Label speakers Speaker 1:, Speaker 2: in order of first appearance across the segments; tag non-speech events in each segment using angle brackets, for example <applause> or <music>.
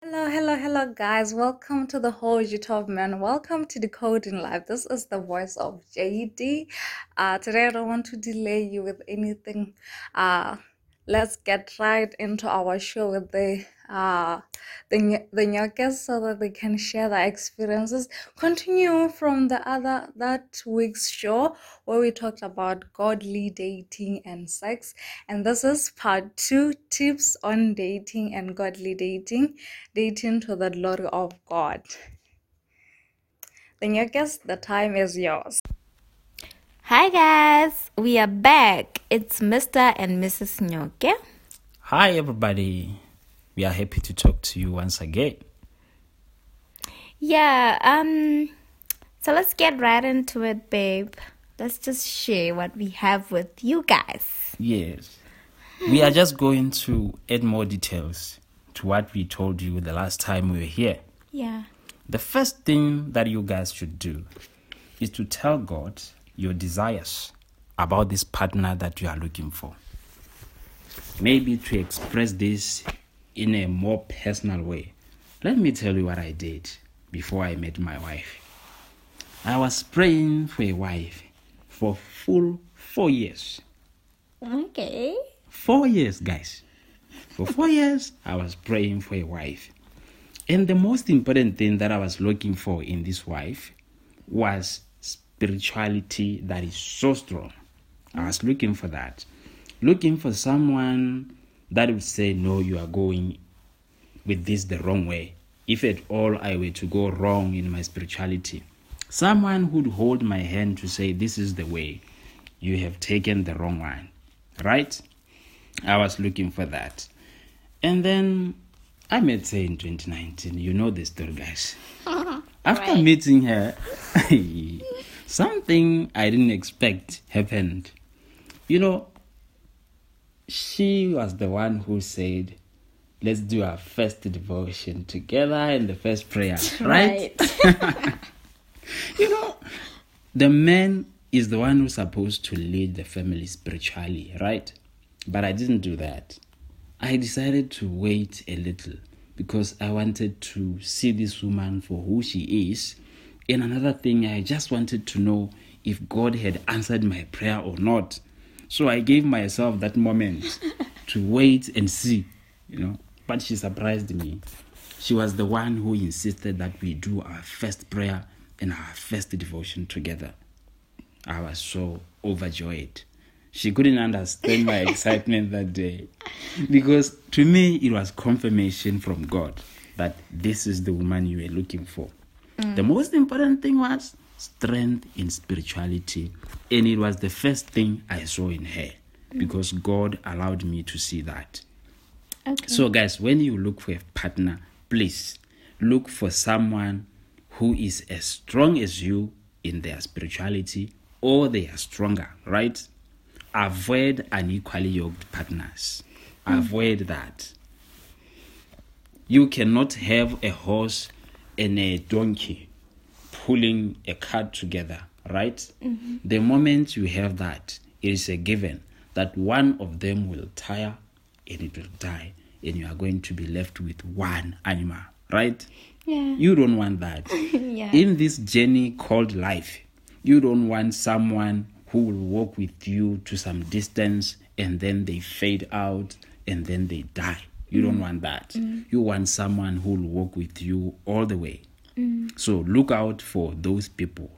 Speaker 1: Hello, hello, hello, guys. Welcome to the whole YouTube man. Welcome to Decoding Live. This is the voice of JD. Uh, today, I don't want to delay you with anything. Uh, let's get right into our show with the uh the the new guests so that they can share their experiences. Continue from the other that week's show where we talked about godly dating and sex, and this is part two: tips on dating and godly dating, dating to the glory of God. The new guest, the time is yours.
Speaker 2: Hi guys, we are back. It's Mr. and Mrs. Nyoke.
Speaker 3: Hi, everybody. We are happy to talk to you once again.
Speaker 2: Yeah, um so let's get right into it, babe. Let's just share what we have with you guys.
Speaker 3: Yes. We are just going to add more details to what we told you the last time we were here.
Speaker 2: Yeah.
Speaker 3: The first thing that you guys should do is to tell God your desires about this partner that you are looking for. Maybe to express this in a more personal way. Let me tell you what I did before I met my wife. I was praying for a wife for full four years.
Speaker 2: Okay.
Speaker 3: Four years, guys. For four <laughs> years, I was praying for a wife. And the most important thing that I was looking for in this wife was spirituality that is so strong. I was looking for that. Looking for someone that would say, No, you are going with this the wrong way. If at all I were to go wrong in my spirituality, someone who'd hold my hand to say, This is the way. You have taken the wrong one. Right? I was looking for that. And then I met her in 2019. You know the story, guys. <laughs> After
Speaker 2: Right.
Speaker 3: meeting her, <laughs> something I didn't expect happened. You know, she was the one who said, Let's do our first devotion together and the first prayer. <laughs> Right? <laughs> you know, the man is the one who's supposed to lead the family spiritually, right? But I didn't do that. I decided to wait a little because I wanted to see this woman for who she is. And another thing, I just wanted to know if God had answered my prayer or not. So I gave myself that moment <laughs> to wait and see, you know. But she surprised me. She was the one who insisted that we do our first prayer and our first devotion together. I was so overjoyed. She couldn't understand my <laughs> excitement that day. Because to me, it was confirmation from God that this is the woman you were looking for. The most important thing was strength in spirituality. And it was the first thing I saw in her because God allowed me to see that.
Speaker 2: Okay.
Speaker 3: So, guys, when you look for a partner, please look for someone who is as strong as you in their spirituality or they are stronger, right? Avoid unequally yoked partners. Mm. Avoid that. You cannot have a horse and a donkey pulling a cart together, right? Mm-hmm. The moment you have that, it is a given that one of them will tire and it will die, and you are going to be left with one animal, right?
Speaker 2: yeah.
Speaker 3: You don't want that. <laughs>
Speaker 2: yeah.
Speaker 3: In this journey called life, you don't want someone who will walk with you to some distance and then they fade out and then they die. You don't mm. want that. Mm. You want someone who will walk with you all the way. Mm. So look out for those people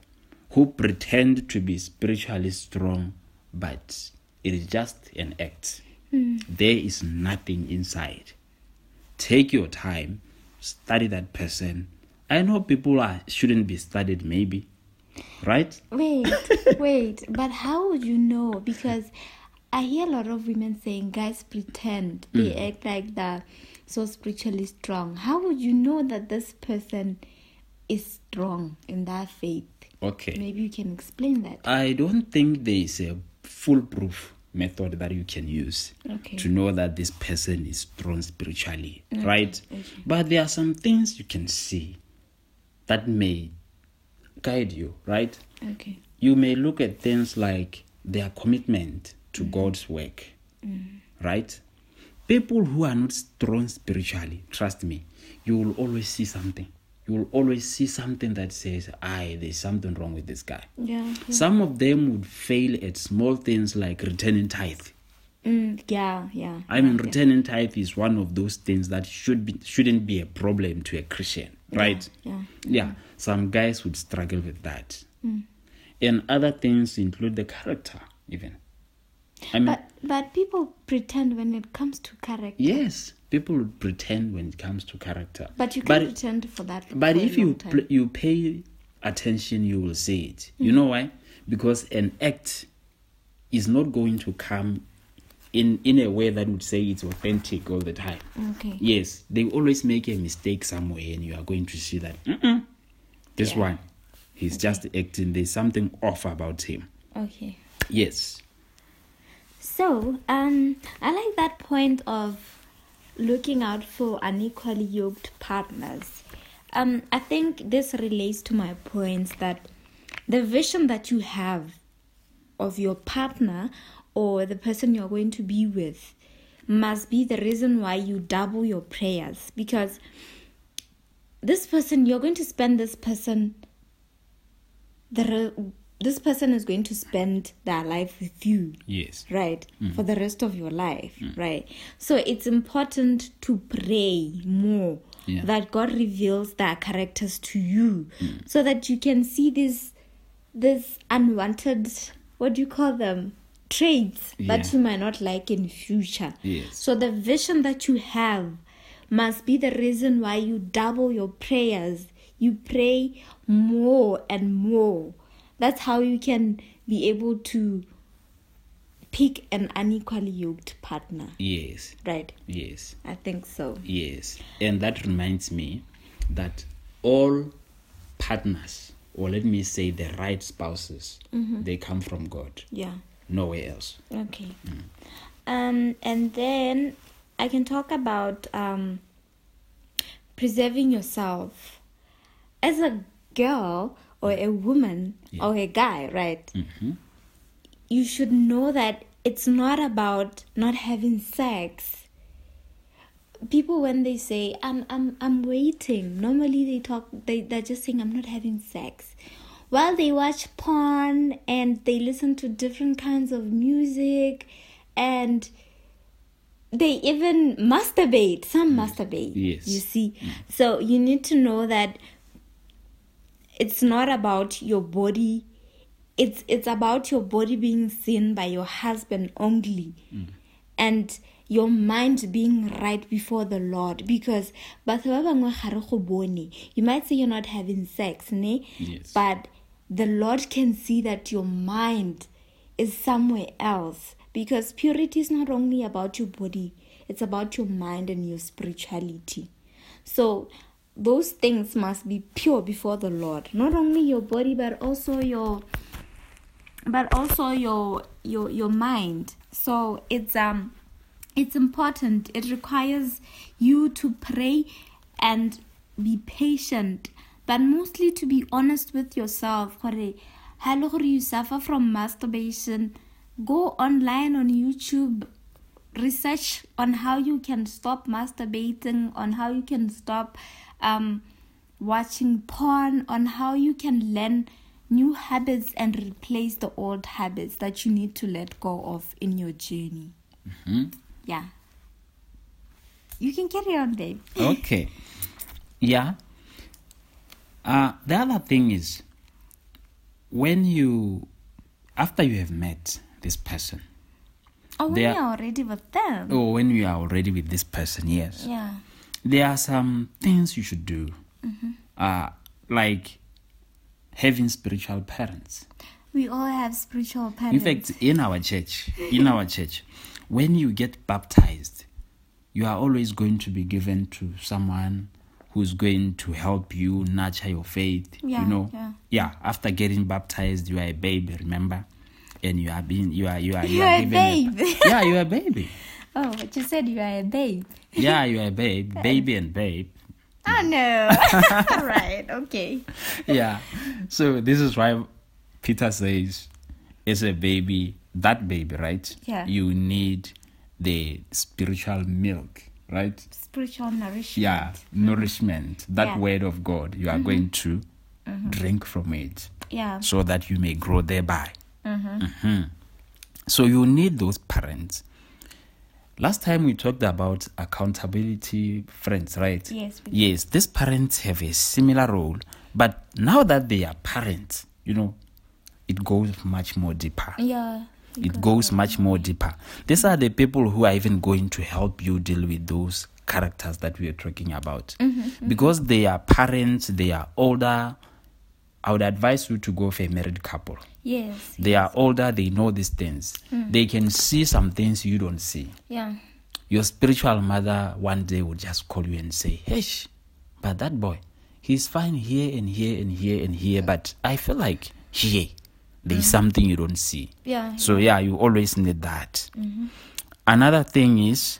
Speaker 3: who pretend to be spiritually strong, but it is just an act. There is nothing inside. Take your time, study that person. I know people are shouldn't be studied, maybe, right?
Speaker 2: Wait, <laughs> wait, but how would you know? Because I hear a lot of women saying guys pretend they mm. act like they're so spiritually strong. How would you know that this person is strong in that faith?
Speaker 3: Okay.
Speaker 2: Maybe you can explain that.
Speaker 3: I don't think there is a foolproof method that you can use
Speaker 2: Okay.
Speaker 3: to know that this person is strong spiritually, right? But there are some things you can see that may guide you, right?
Speaker 2: Okay.
Speaker 3: You may look at things like their commitment to mm. God's work, mm. right? people who are not strong spiritually, trust me, you will always see something. You will always see something that says, "Aye, there's something wrong with this guy."
Speaker 2: Yeah. yeah.
Speaker 3: Some of them would fail at small things like returning tithe.
Speaker 2: Mm, yeah, yeah.
Speaker 3: I mean,
Speaker 2: yeah.
Speaker 3: returning tithe is one of those things that should be shouldn't be a problem to a Christian, right?
Speaker 2: Yeah.
Speaker 3: Yeah, some guys would struggle with that, mm. and other things include the character, even. I mean,
Speaker 2: But but people pretend when it comes to character.
Speaker 3: yes, people pretend when it comes to character,
Speaker 2: But you can't pretend for that.
Speaker 3: But
Speaker 2: for
Speaker 3: if you pl- you pay attention, you will see it. You mm. know why? Because an act is not going to come in in a way that would say it's authentic all the time.
Speaker 2: okay.
Speaker 3: Yes, they always make a mistake somewhere, and you are going to see that "Mm-mm, this
Speaker 2: Yeah.
Speaker 3: one, he's just acting. There's something off about him.
Speaker 2: Okay.
Speaker 3: Yes.
Speaker 2: So, um, I like that point of looking out for unequally yoked partners. Um, I think this relates to my points that the vision that you have of your partner or the person you're going to be with must be the reason why you double your prayers because this person you're going to spend this person the this person is going to spend their life with you.
Speaker 3: Yes.
Speaker 2: right? Mm-hmm. For the rest of your life. Mm. Right? So it's important to pray more
Speaker 3: Yeah.
Speaker 2: that god reveals their characters to you. Mm. So that you can see this this unwanted what do you call them? Traits that you might not like in future.
Speaker 3: Yes.
Speaker 2: so the vision that you have must be the reason why you double your prayers. You pray more and more that's how you can be able to pick an unequally yoked partner.
Speaker 3: Yes.
Speaker 2: right?
Speaker 3: Yes.
Speaker 2: i think so.
Speaker 3: Yes. And that reminds me that all partners, or let me say the right spouses, they come from God,
Speaker 2: yeah.
Speaker 3: Nowhere else.
Speaker 2: okay. Um and then i can talk about um preserving yourself. As a girl or a woman
Speaker 3: Yeah.
Speaker 2: or a guy right
Speaker 3: hmm
Speaker 2: you should know that it's not about not having sex. People when they say I'm I'm I'm waiting, normally they talk they they're just saying I'm not having sex. While they watch porn and they listen to different kinds of music and they even masturbate. Some masturbate.
Speaker 3: Yes.
Speaker 2: You see. So you need to know that it's not about your body it's it's about your body being seen by your husband only mm. and your mind being right before the lord. Because batho ba bangwe ga re you might say you're not having sex ne?
Speaker 3: Yes.
Speaker 2: but the lord can see that your mind is somewhere else. Because purity is not only about your body it's about your mind and your spirituality. So those things must be pure before the lord. Not only your body but also your but also your your your mind. So it's um it's important. It requires you to pray and be patient but mostly to be honest with yourself. Le you suffer from masturbation go online on youtube research on how you can stop masturbating on how you can stop um watching porn on how you can learn new habits and replace the old habits that you need to let go of in your journey. Yeah. You can carry on, babe. <laughs>
Speaker 3: Okay. Yeah. Uh, the other thing is when you, after you have met this person,
Speaker 2: Oh, when
Speaker 3: There-
Speaker 2: you're already with them.
Speaker 3: Oh, when you are already with this person, yes,
Speaker 2: Yeah.
Speaker 3: There are some things you should do, uh, like having spiritual parents.
Speaker 2: We all have spiritual parents.
Speaker 3: In fact, in our church, in our <laughs> church, when you get baptized, you are always going to be given to someone who's going to help you nurture your faith.
Speaker 2: Yeah,
Speaker 3: you know,
Speaker 2: yeah.
Speaker 3: After getting baptized, you are a baby. Remember, and you are being you are you are you <laughs>
Speaker 2: You're
Speaker 3: are
Speaker 2: a baby.
Speaker 3: yeah, you are a baby. <laughs>
Speaker 2: oh, but you said you are a babe.
Speaker 3: Yeah, you are a babe, <laughs> baby and babe.
Speaker 2: Oh, no. <laughs> all right. Okay.
Speaker 3: yeah. So this is why Peter says, as a baby, that baby, right?
Speaker 2: Yeah.
Speaker 3: You need the spiritual milk, right?
Speaker 2: Spiritual nourishment.
Speaker 3: Yeah, nourishment, that
Speaker 2: Yeah.
Speaker 3: word of God. You are going to drink from it
Speaker 2: Yeah.
Speaker 3: so that you may grow thereby. Mhm. Mhm. So you need those parents. Last time we talked about accountability friends, right?
Speaker 2: Yes,
Speaker 3: Yes, these parents have a similar role, but now that they are parents, you know, it goes much more deeper.
Speaker 2: Yeah.
Speaker 3: It goes much more deeper. These are the people who are even going to help you deal with those characters that we are talking about. Mm-hmm, mm-hmm. Because they are parents, they are older. I would advise you to go for a married couple.
Speaker 2: Yes.
Speaker 3: They are older, they know these things. Mm. They can see some things you don't see.
Speaker 2: Yeah.
Speaker 3: Your spiritual mother one day will just call you and say, "Hesh, but that boy, he's fine here and here and here and here, but I feel like here, there's mm. something you don't see.
Speaker 2: Yeah.
Speaker 3: So yeah, you always need that. Mm-hmm. Another thing is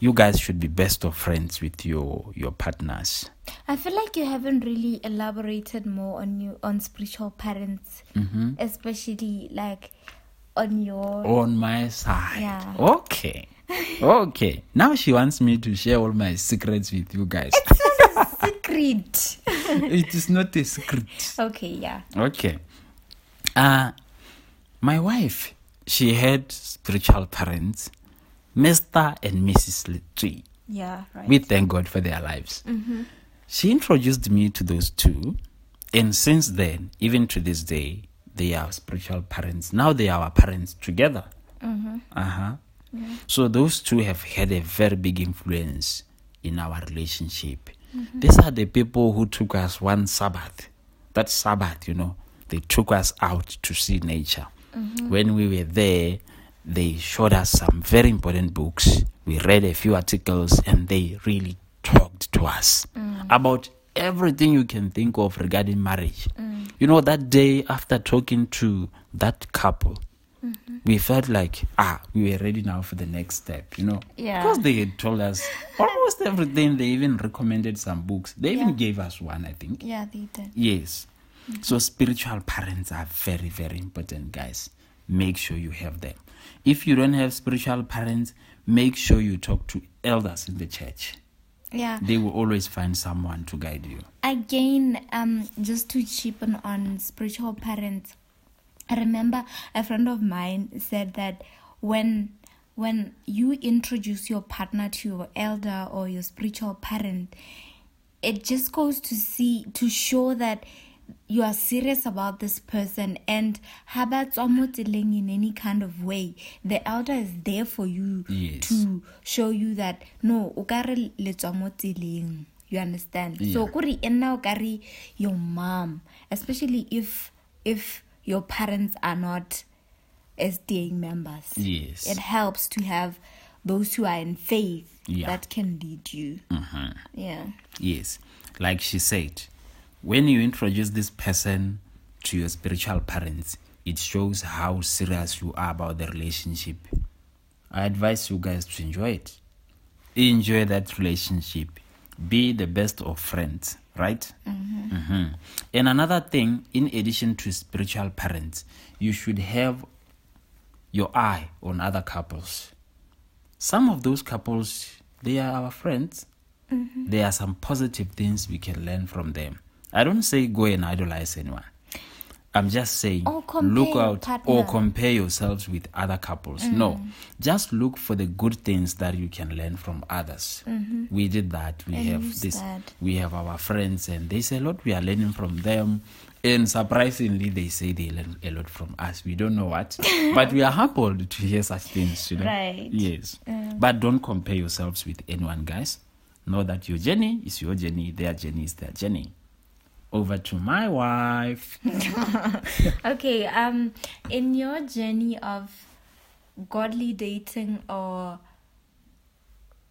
Speaker 3: you guys should be best of friends with your your partners.
Speaker 2: I feel like you haven't really elaborated more on you on spiritual parents,
Speaker 3: Mm-hmm.
Speaker 2: especially like on your
Speaker 3: On my side.
Speaker 2: Yeah.
Speaker 3: Okay. <laughs> Okay. Now she wants me to share all my secrets with you guys.
Speaker 2: It's not a <laughs> secret.
Speaker 3: it is not a secret.
Speaker 2: okay, yeah.
Speaker 3: Okay. Uh my wife, she had spiritual parents, Mr. and Mrs. Littree.
Speaker 2: Yeah, right.
Speaker 3: We thank God for their lives. Mm-hmm. She introduced me to those two, and since then, even to this day, they are spiritual parents. Now they are our parents together. Mm-hmm. Uh huh. So those two have had a very big influence in our relationship. Mm-hmm. These are the people who took us one Sabbath. That Sabbath, you know, they took us out to see nature. When we were there, they showed us some very important books. We read a few articles and they really talked to us mm. about everything you can think of regarding marriage. Mm. You know, that day after talking to that couple, mm-hmm. we felt like, ah, we were ready now for the next step, you know.
Speaker 2: Yeah.
Speaker 3: Because they had told us almost everything. They even recommended some books. They even
Speaker 2: Yeah.
Speaker 3: gave us one, I think.
Speaker 2: Yeah, they did.
Speaker 3: Yes. Mm-hmm. So spiritual parents are very, very important, guys. Make sure you have them. If you don't have spiritual parents, make sure you talk to elders in the church.
Speaker 2: Yeah.
Speaker 3: They will always find someone to guide you.
Speaker 2: Again, um, just to cheapen on spiritual parents, I remember a friend of mine said that when when you introduce your partner to your elder or your spiritual parent, it just goes to see to show that you are serious about this person and habatswamoteleng in any kind of way the elder is there for you
Speaker 3: Yes.
Speaker 2: to show you that no o ka re le mo tseleng you understand so
Speaker 3: Yeah.
Speaker 2: kore e nna o ka re your mom especially if if your parents are not SDA members
Speaker 3: Yes.
Speaker 2: it helps to have those who are in faith
Speaker 3: Yeah.
Speaker 2: that can lead you mm-hmm. yeah
Speaker 3: Yes. Like she said, when you introduce this person to your spiritual parents, it shows how serious you are about the relationship. I advise you guys to enjoy it. Enjoy that relationship. Be the best of friends, right? Mhm. And another thing, in addition to spiritual parents, you should have your eye on other couples. Some of those couples, they are our friends. There are some positive things we can learn from them. I don't say go and idolize anyone. I'm just saying look out
Speaker 2: partner.
Speaker 3: or compare yourselves with other couples. No, just look for the good things that you can learn from others. We did that. We
Speaker 2: And
Speaker 3: have this.
Speaker 2: that.
Speaker 3: We have our friends, and they say a lot. We are learning from them, and surprisingly, they say they learn a lot from us. We don't know what, <laughs> but we are humbled to hear such things. You know,
Speaker 2: Right.
Speaker 3: Yes, but don't compare yourselves with anyone, guys. Know that your journey is your journey. Their journey is their journey. Over to my wife. <laughs>
Speaker 2: okay um in your journey of godly dating or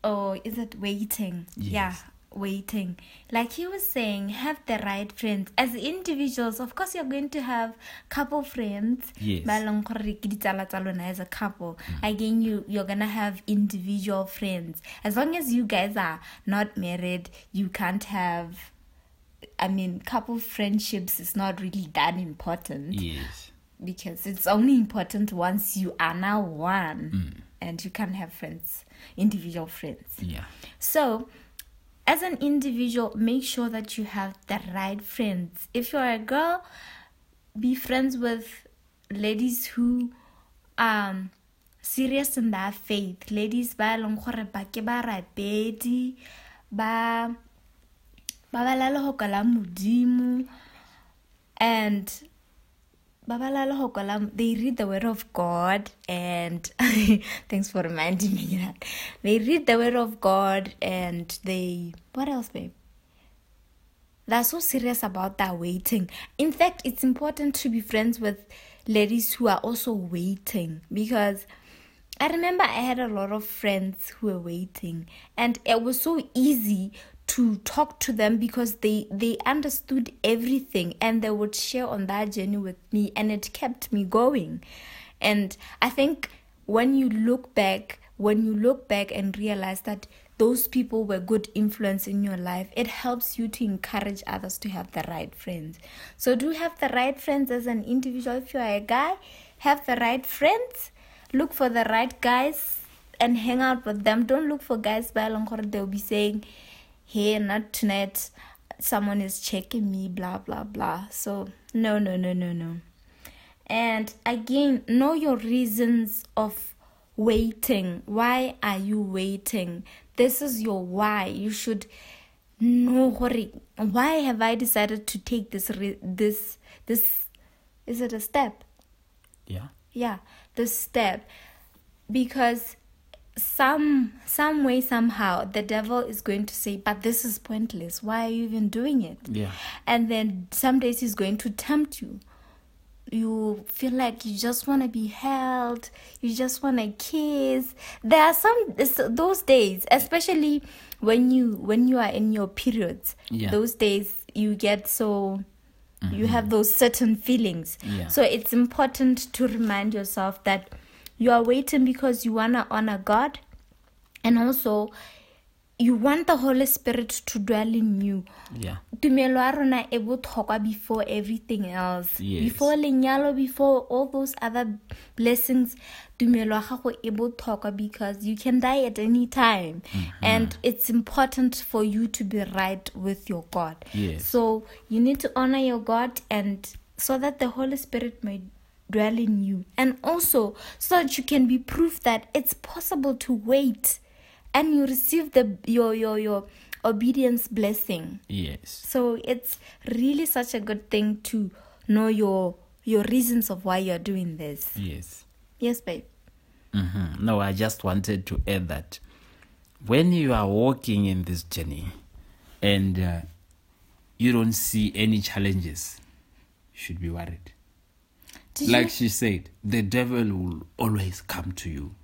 Speaker 2: or is it waiting? Yeah waiting. Like he was saying have the right friends. As individuals of course you're going to have couple friends.
Speaker 3: Yes.
Speaker 2: ba leng gore ke ditsala tsa lona as a couple. Again you you're gonna have individual friends. As long as you guys are not married you can't have I mean, couple friendships is not really that important
Speaker 3: Yes.
Speaker 2: because it's only important once you are now one. and you can't have friends, individual friends.
Speaker 3: Yeah.
Speaker 2: So, as an individual, make sure that you have the right friends. If you're a girl, be friends with ladies who um serious in their faith. Ladies ba long gore ba ke ba rapedi, ba and they read the word of God and <laughs> thanks for reminding me that they read the word of God and they what else babe they're so serious about that waiting. In fact, it's important to be friends with ladies who are also waiting because I remember I had a lot of friends who were waiting, and it was so easy to talk to them because they they understood everything and they would share on that journey with me, and it kept me going. And I think when you look back, when you look back and realize that those people were good influence in your life, it helps you to encourage others to have the right friends. So do have the right friends as an individual. If you are a guy, have the right friends. Look for the right guys and hang out with them. Don't look for guys by long they'll be saying, Hey, not tonight. Someone is checking me, blah blah blah. So no no no no no. And again, know your reasons of waiting. Why are you waiting? This is your why. You should know why have I decided to take this re- this this is it a step?
Speaker 3: Yeah.
Speaker 2: Yeah, this step because some some way somehow the devil is going to say but this is pointless. Why are you even doing it?
Speaker 3: Yeah.
Speaker 2: and then some days he's going to tempt you. You feel like you just want to be held. You just want to kiss. There are some those days especially when you when you are in your periods
Speaker 3: Yeah.
Speaker 2: those days you get so you mm-hmm. have those certain feelings.
Speaker 3: Yeah.
Speaker 2: so it's important to remind yourself that you are waiting because you want to honor god and also you want the holy spirit to dwell in you
Speaker 3: Yeah.
Speaker 2: tumelo ya rona e botlhokwa before everything else
Speaker 3: Yes.
Speaker 2: before lenyalo before all those other blessings tumelo ya gago e botlhokwa because you can die at any time
Speaker 3: Mm-hmm.
Speaker 2: and it's important for you to be right with your god
Speaker 3: Yes.
Speaker 2: so you need to honor your god and so that the holy spirit may dwell in you and also so that you can be proof that it's possible to wait and you receive the your your your obedience blessing
Speaker 3: Yes.
Speaker 2: so it's really such a good thing to know your your reasons of why you're doing this
Speaker 3: Yes.
Speaker 2: yes babe
Speaker 3: hmm No, I just wanted to add that when you are walking in this journey and uh, you don't see any challenges, you should be worried.
Speaker 2: Did
Speaker 3: like
Speaker 2: you-
Speaker 3: she said, the devil will always come to you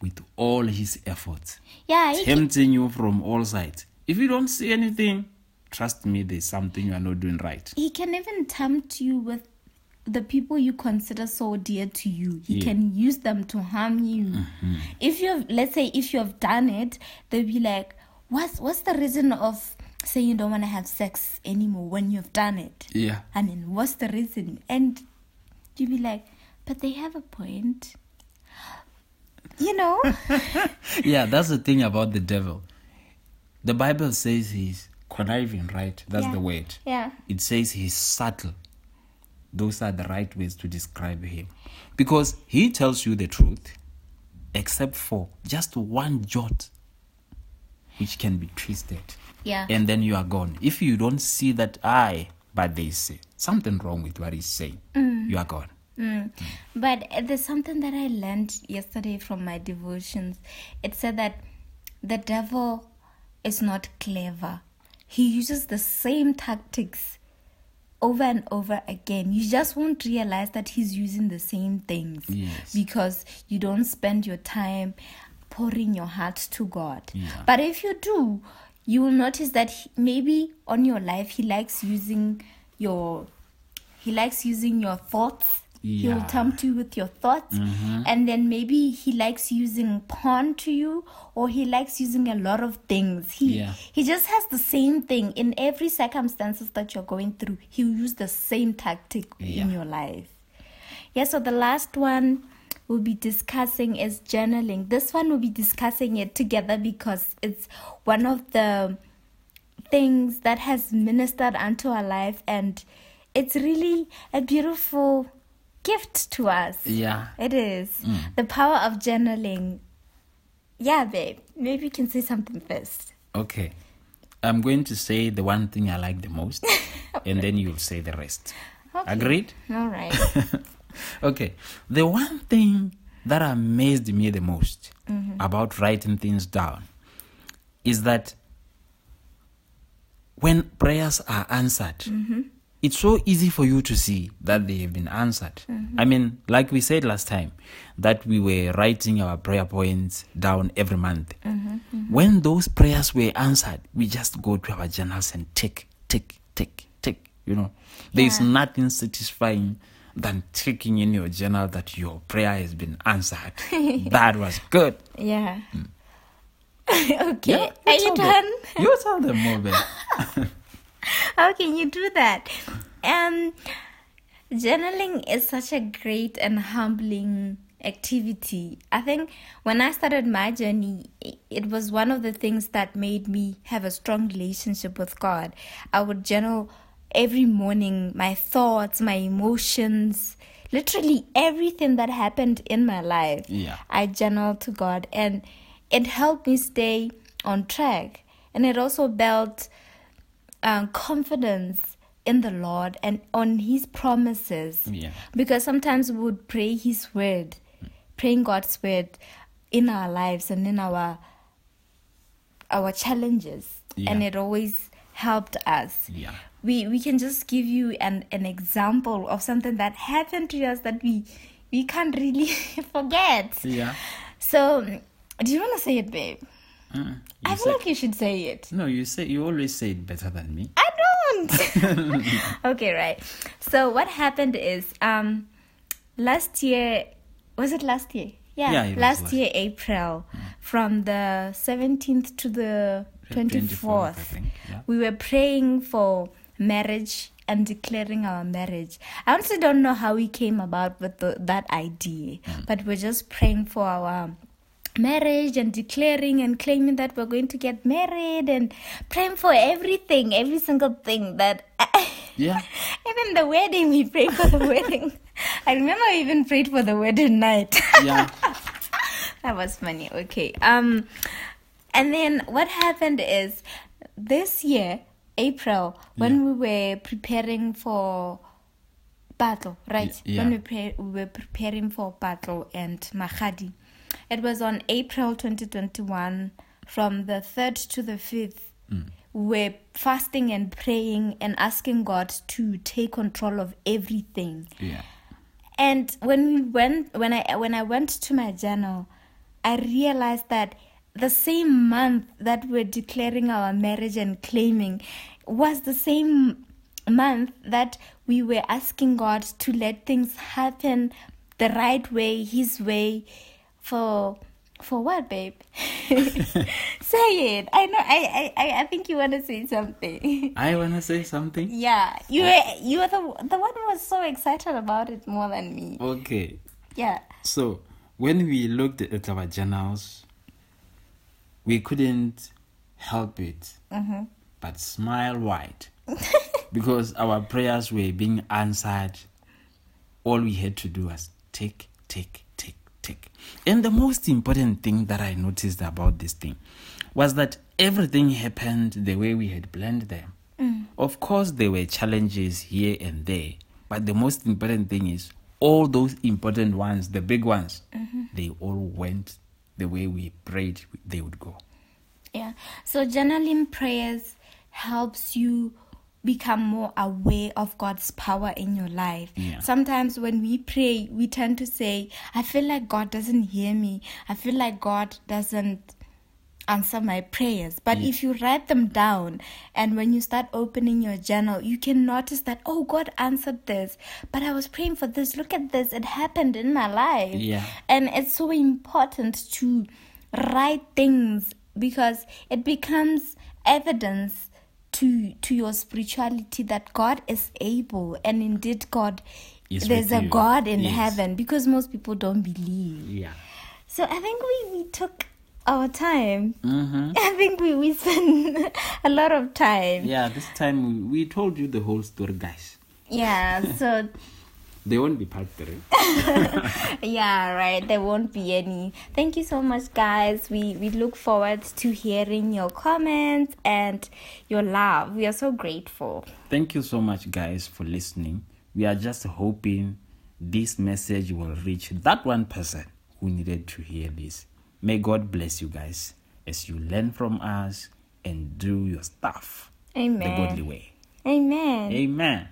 Speaker 3: with all his efforts,
Speaker 2: yeah
Speaker 3: tempting you from all sides. If you don't see anything, trust me, there's something you are not doing right.
Speaker 2: he can even tempt you with the people you consider so dear to you he
Speaker 3: Yeah.
Speaker 2: can use them to harm you mm-hmm. if you have let's say if you have done it they'll be like what's what's the reason of saying you don't want to have sex anymore when you've done it
Speaker 3: Yeah.
Speaker 2: I mean, what's the reason? And you'd be like, but they have a point. You know? <laughs>
Speaker 3: yeah, that's the thing about the devil. The Bible says he's conniving, right? That's
Speaker 2: Yeah.
Speaker 3: the word.
Speaker 2: yeah.
Speaker 3: It says he's subtle. Those are the right ways to describe him. Because he tells you the truth, except for just one jot, which can be twisted.
Speaker 2: Yeah.
Speaker 3: And then you are gone. If you don't see that I, but they say something wrong with what he's saying, you are gone.
Speaker 2: Mm. But uh, there's something that I learned yesterday from my devotions. It said that the devil is not clever. He uses the same tactics over and over again. You just won't realize that he's using the same things
Speaker 3: Yes.
Speaker 2: because you don't spend your time pouring your heart to God.
Speaker 3: Yeah.
Speaker 2: But if you do, you will notice that he, maybe on your life he likes using your he likes using your thoughts. He will
Speaker 3: Yeah.
Speaker 2: tempt you with your thoughts, mm-hmm. and then maybe he likes using porn to you, or he likes using a lot of things. He
Speaker 3: Yeah.
Speaker 2: he just has the same thing in every circumstances that you're going through. He'll use the same tactic in your life. Yeah. So the last one, we'll be discussing is journaling. This one we'll be discussing it together because it's one of the things that has ministered unto our life and it's really a beautiful gift to us.
Speaker 3: Yeah.
Speaker 2: It is.
Speaker 3: Mm.
Speaker 2: The power of journaling. Yeah, babe. Maybe you can say something first.
Speaker 3: Okay. I'm going to say the one thing I like the most, <laughs> and then you'll say the rest.
Speaker 2: Okay.
Speaker 3: Agreed?
Speaker 2: All right. <laughs>
Speaker 3: okay. The one thing that amazed me the most about writing things down is that when prayers are answered, mm-hmm. it's so easy for you to see that they have been answered. Mm-hmm. I mean, like we said last time, that we were writing our prayer points down every month. Mm-hmm. When those prayers were answered, we just go to our journals and tick, tick, tick, tick. You know, there is
Speaker 2: Yeah.
Speaker 3: nothing satisfying than ticking in your journal that your prayer has been answered. <laughs> that was good.
Speaker 2: Yeah. Mm. <laughs> okay.
Speaker 3: Yeah,
Speaker 2: Are
Speaker 3: you
Speaker 2: you
Speaker 3: tell them.
Speaker 2: done?
Speaker 3: You tell them more, babe.
Speaker 2: How can you do that? Um, journaling is such a great and humbling activity. I think when I started my journey, it was one of the things that made me have a strong relationship with God. I would journal every morning my thoughts, my emotions, literally everything that happened in my life.
Speaker 3: Yeah.
Speaker 2: I journal to God and it helped me stay on track. And it also built um, confidence in the Lord and on His promises.
Speaker 3: Yeah.
Speaker 2: Because sometimes we would pray His word, praying God's word in our lives and in our our challenges, and it always helped us.
Speaker 3: Yeah.
Speaker 2: We we can just give you an an example of something that happened to us that we we can't really <laughs> forget.
Speaker 3: Yeah.
Speaker 2: So, do you want to say it, babe?
Speaker 3: Mm.
Speaker 2: I feel like you should say it.
Speaker 3: no, you say you always say it better than me.
Speaker 2: I don't. <laughs> <laughs> okay, right. So what happened is um last year was it last year? Yeah,
Speaker 3: Yeah,
Speaker 2: last
Speaker 3: last-
Speaker 2: year April from the 17th to the 24th.
Speaker 3: Yeah.
Speaker 2: We were praying for marriage and declaring our marriage. I honestly don't know how we came about with the, that idea, but we're just praying for our marriage and declaring and claiming that we're going to get married and praying for everything, every single thing that. <laughs>
Speaker 3: Yeah.
Speaker 2: even the wedding, we prayed for the wedding. I remember we even prayed for the wedding night. <laughs>
Speaker 3: Yeah.
Speaker 2: that was funny. Okay. Um, and then what happened is this year, April, when we were preparing for battle, right?
Speaker 3: Y-
Speaker 2: When we, pre- we were preparing for battle and Mahadi, it was on April 2021 from the 3rd to the 5th. We mm. were fasting and praying and asking God to take control of everything.
Speaker 3: Yeah.
Speaker 2: And when we went, when I when I went to my journal, I realized that the same month that we're declaring our marriage and claiming was the same month that we were asking God to let things happen the right way, His way, for for what, babe? <laughs> say it. I know. I I I- think you want to say something. <laughs>
Speaker 3: I wanna say something.
Speaker 2: Yeah, you were you were the the one who was so excited about it more than me.
Speaker 3: Okay.
Speaker 2: Yeah.
Speaker 3: So when we looked at our journals, we couldn't help it
Speaker 2: Mm-hmm.
Speaker 3: but smile wide <laughs> because our prayers were being answered. All we had to do was tick, tick, tick. And the most important thing that I noticed about this thing was that everything happened the way we had planned them. Mm. Of course, there were challenges here and there, but the most important thing is all those important ones, the big ones, mm-hmm. they all went the way we prayed they would go.
Speaker 2: Yeah. So journaling prayers helps you become more aware of God's power in your life.
Speaker 3: Yeah.
Speaker 2: Sometimes when we pray, we tend to say, I feel like God doesn't hear me. I feel like God doesn't answer my prayers. But
Speaker 3: Yeah.
Speaker 2: if you write them down and when you start opening your journal, you can notice that, oh, God answered this. But I was praying for this. Look at this. It happened in my life.
Speaker 3: Yeah.
Speaker 2: And it's so important to write things because it becomes evidence to to your spirituality that God is able and indeed God
Speaker 3: Is
Speaker 2: there's a. God in
Speaker 3: Yes.
Speaker 2: heaven because most people don't believe.
Speaker 3: Yeah.
Speaker 2: So I think we, we took our time.
Speaker 3: Mm-hmm. <laughs>
Speaker 2: I think we, we spent <laughs> a lot of time.
Speaker 3: Yeah, this time we, we told you the whole story, guys.
Speaker 2: Yeah, so <laughs>
Speaker 3: There won't be part three. <laughs>
Speaker 2: yeah, right. There won't be any. Thank you so much, guys. We we look forward to hearing your comments and your love. We are so grateful.
Speaker 3: Thank you so much, guys, for listening. We are just hoping this message will reach that one person who needed to hear this. May God bless you guys as you learn from us and do your stuff
Speaker 2: Amen.
Speaker 3: the godly way.
Speaker 2: Amen.
Speaker 3: Amen.